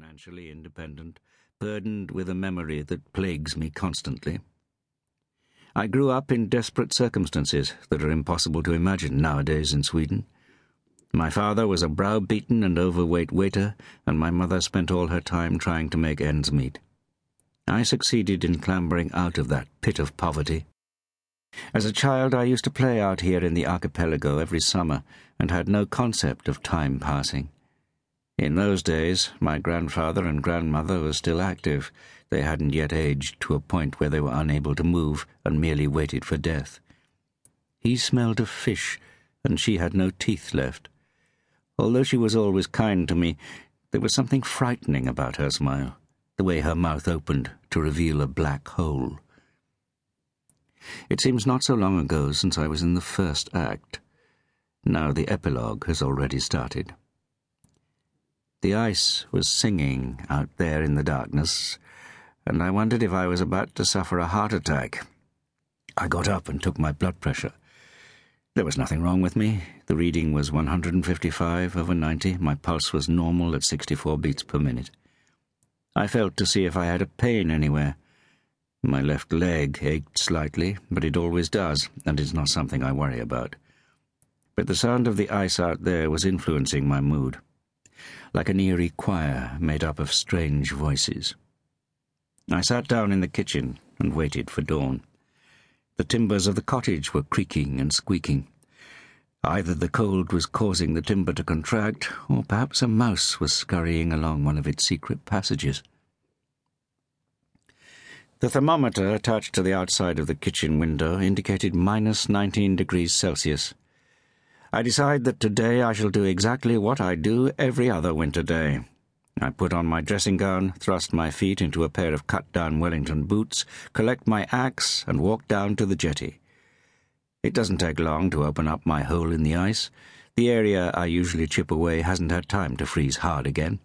financially independent, burdened with a memory that plagues me constantly. I grew up in desperate circumstances that are impossible to imagine nowadays in Sweden. My father was a browbeaten and overweight waiter, and my mother spent all her time trying to make ends meet. I succeeded in clambering out of that pit of poverty. As a child, I used to play out here in the archipelago every summer and had no concept of time passing. In those days, my grandfather and grandmother were still active. They hadn't yet aged to a point where they were unable to move and merely waited for death. He smelled of fish, and she had no teeth left. Although she was always kind to me, there was something frightening about her smile, the way her mouth opened to reveal a black hole. It seems not so long ago since I was in the first act. Now the epilogue has already started. The ice was singing out there in the darkness, and I wondered if I was about to suffer a heart attack. I got up and took my blood pressure. There was nothing wrong with me. The reading was 155 over 90. My pulse was normal at 64 beats per minute. I felt to see if I had a pain anywhere. My left leg ached slightly, but it always does, and it's not something I worry about. But the sound of the ice out there was influencing my mood like an eerie choir made up of strange voices. I sat down in the kitchen and waited for dawn. The timbers of the cottage were creaking and squeaking. Either the cold was causing the timber to contract, or perhaps a mouse was scurrying along one of its secret passages. The thermometer attached to the outside of the kitchen window indicated minus 19 degrees Celsius. I decide that today I shall do exactly what I do every other winter day. I put on my dressing gown, thrust my feet into a pair of cut-down Wellington boots, collect my axe, and walk down to the jetty. It doesn't take long to open up my hole in the ice. The area I usually chip away hasn't had time to freeze hard again.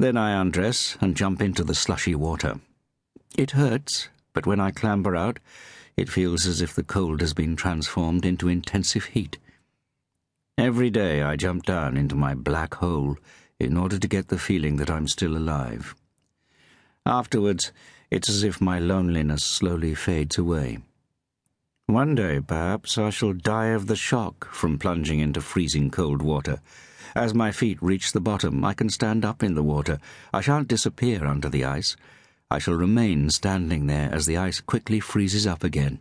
Then I undress and jump into the slushy water. It hurts, but when I clamber out, it feels as if the cold has been transformed into intensive heat. Every day I jump down into my black hole in order to get the feeling that I'm still alive. Afterwards, it's as if my loneliness slowly fades away. One day, perhaps, I shall die of the shock from plunging into freezing cold water. As my feet reach the bottom, I can stand up in the water. I shan't disappear under the ice. I shall remain standing there as the ice quickly freezes up again.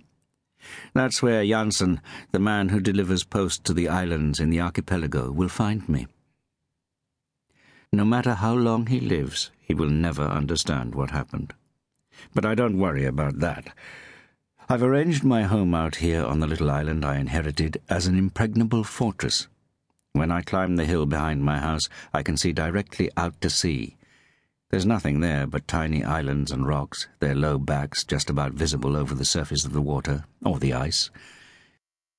That's where Jansson, the man who delivers post to the islands in the archipelago, will find me. No matter how long he lives, he will never understand what happened. But I don't worry about that. I've arranged my home out here on the little island I inherited as an impregnable fortress. When I climb the hill behind my house, I can see directly out to sea. There's nothing there but tiny islands and rocks, their low backs just about visible over the surface of the water, or the ice.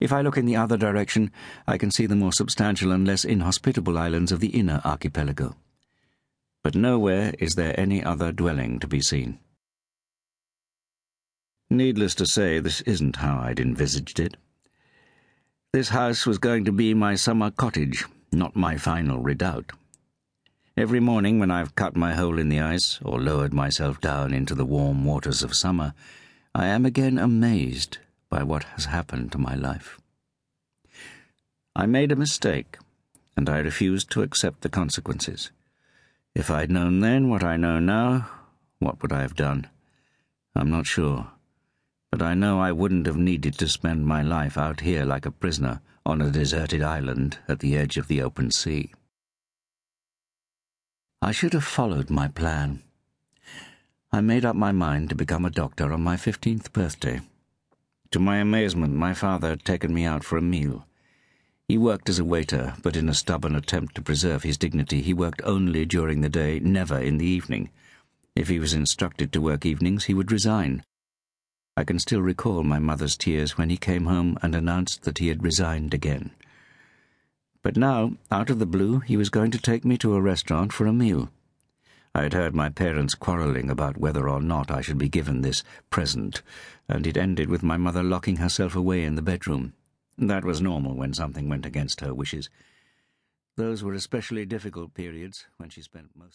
If I look in the other direction, I can see the more substantial and less inhospitable islands of the inner archipelago. But nowhere is there any other dwelling to be seen. Needless to say, this isn't how I'd envisaged it. This house was going to be my summer cottage, not my final redoubt. Every morning when I've cut my hole in the ice or lowered myself down into the warm waters of summer, I am again amazed by what has happened to my life. I made a mistake, and I refused to accept the consequences. If I'd known then what I know now, what would I have done? I'm not sure. But I know I wouldn't have needed to spend my life out here like a prisoner on a deserted island at the edge of the open sea. I should have followed my plan. I made up my mind to become a doctor on my fifteenth birthday. To my amazement, my father had taken me out for a meal. He worked as a waiter, but in a stubborn attempt to preserve his dignity, he worked only during the day, never in the evening. If he was instructed to work evenings, he would resign. I can still recall my mother's tears when he came home and announced that he had resigned again. But now, out of the blue, he was going to take me to a restaurant for a meal. I had heard my parents quarrelling about whether or not I should be given this present, and it ended with my mother locking herself away in the bedroom. That was normal when something went against her wishes. Those were especially difficult periods when she spent most